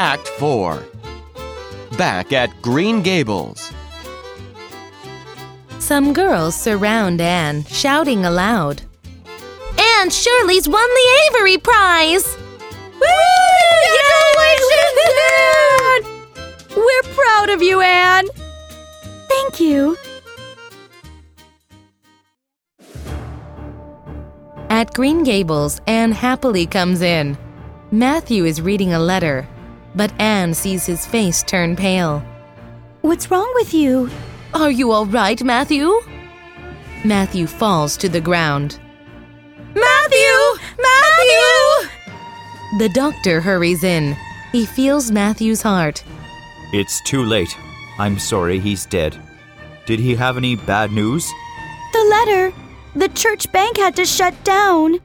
Act 4 Back at Green Gables. Some girls surround Anne, shouting aloud. Anne Shirley's won the Avery Prize! Woo! Congratulations, Anne! We're proud of you, Anne. Thank you. At Green Gables, Anne happily comes in. Matthew is reading a letter, but Anne sees his face turn pale. What's wrong with you? Are you all right, Matthew? Matthew falls to the ground. Matthew! Matthew! The doctor hurries in. He feels Matthew's heart. It's too late. I'm sorry he's dead. Did he have any bad news? The letter. The church bank had to shut down.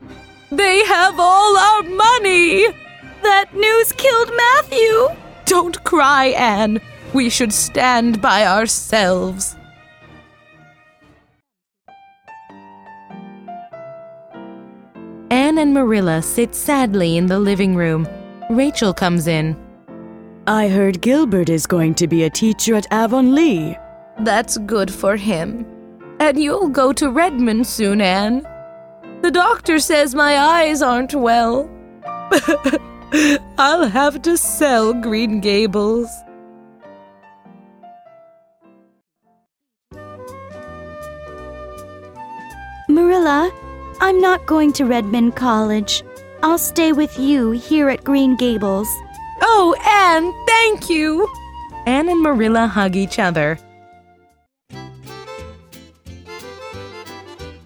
They have all our money! That news killed Matthew. Don't cry, Anne. We should stand by ourselves. Anne and Marilla sit sadly in the living room. Rachel comes in. I heard Gilbert is going to be a teacher at Avonlea. That's good for him. And you'll go to Redmond soon, Anne. The doctor says my eyes aren't well. I'll have to sell Green Gables. Marilla, I'm not going to Redmond College. I'll stay with you here at Green Gables. Oh, Anne, thank you. Anne and Marilla hug each other.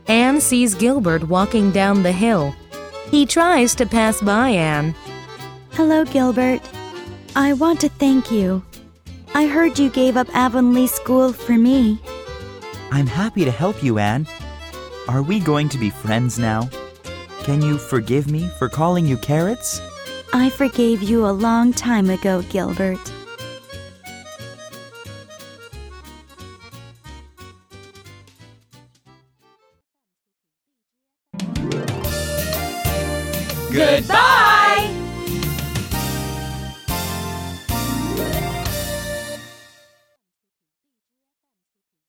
Anne sees Gilbert walking down the hill. He tries to pass by Anne. Hello, Gilbert. I want to thank you. I heard you gave up Avonlea School for me. I'm happy to help you, Anne. Are we going to be friends now? Can you forgive me for calling you carrots? I forgave you a long time ago, Gilbert. Goodbye!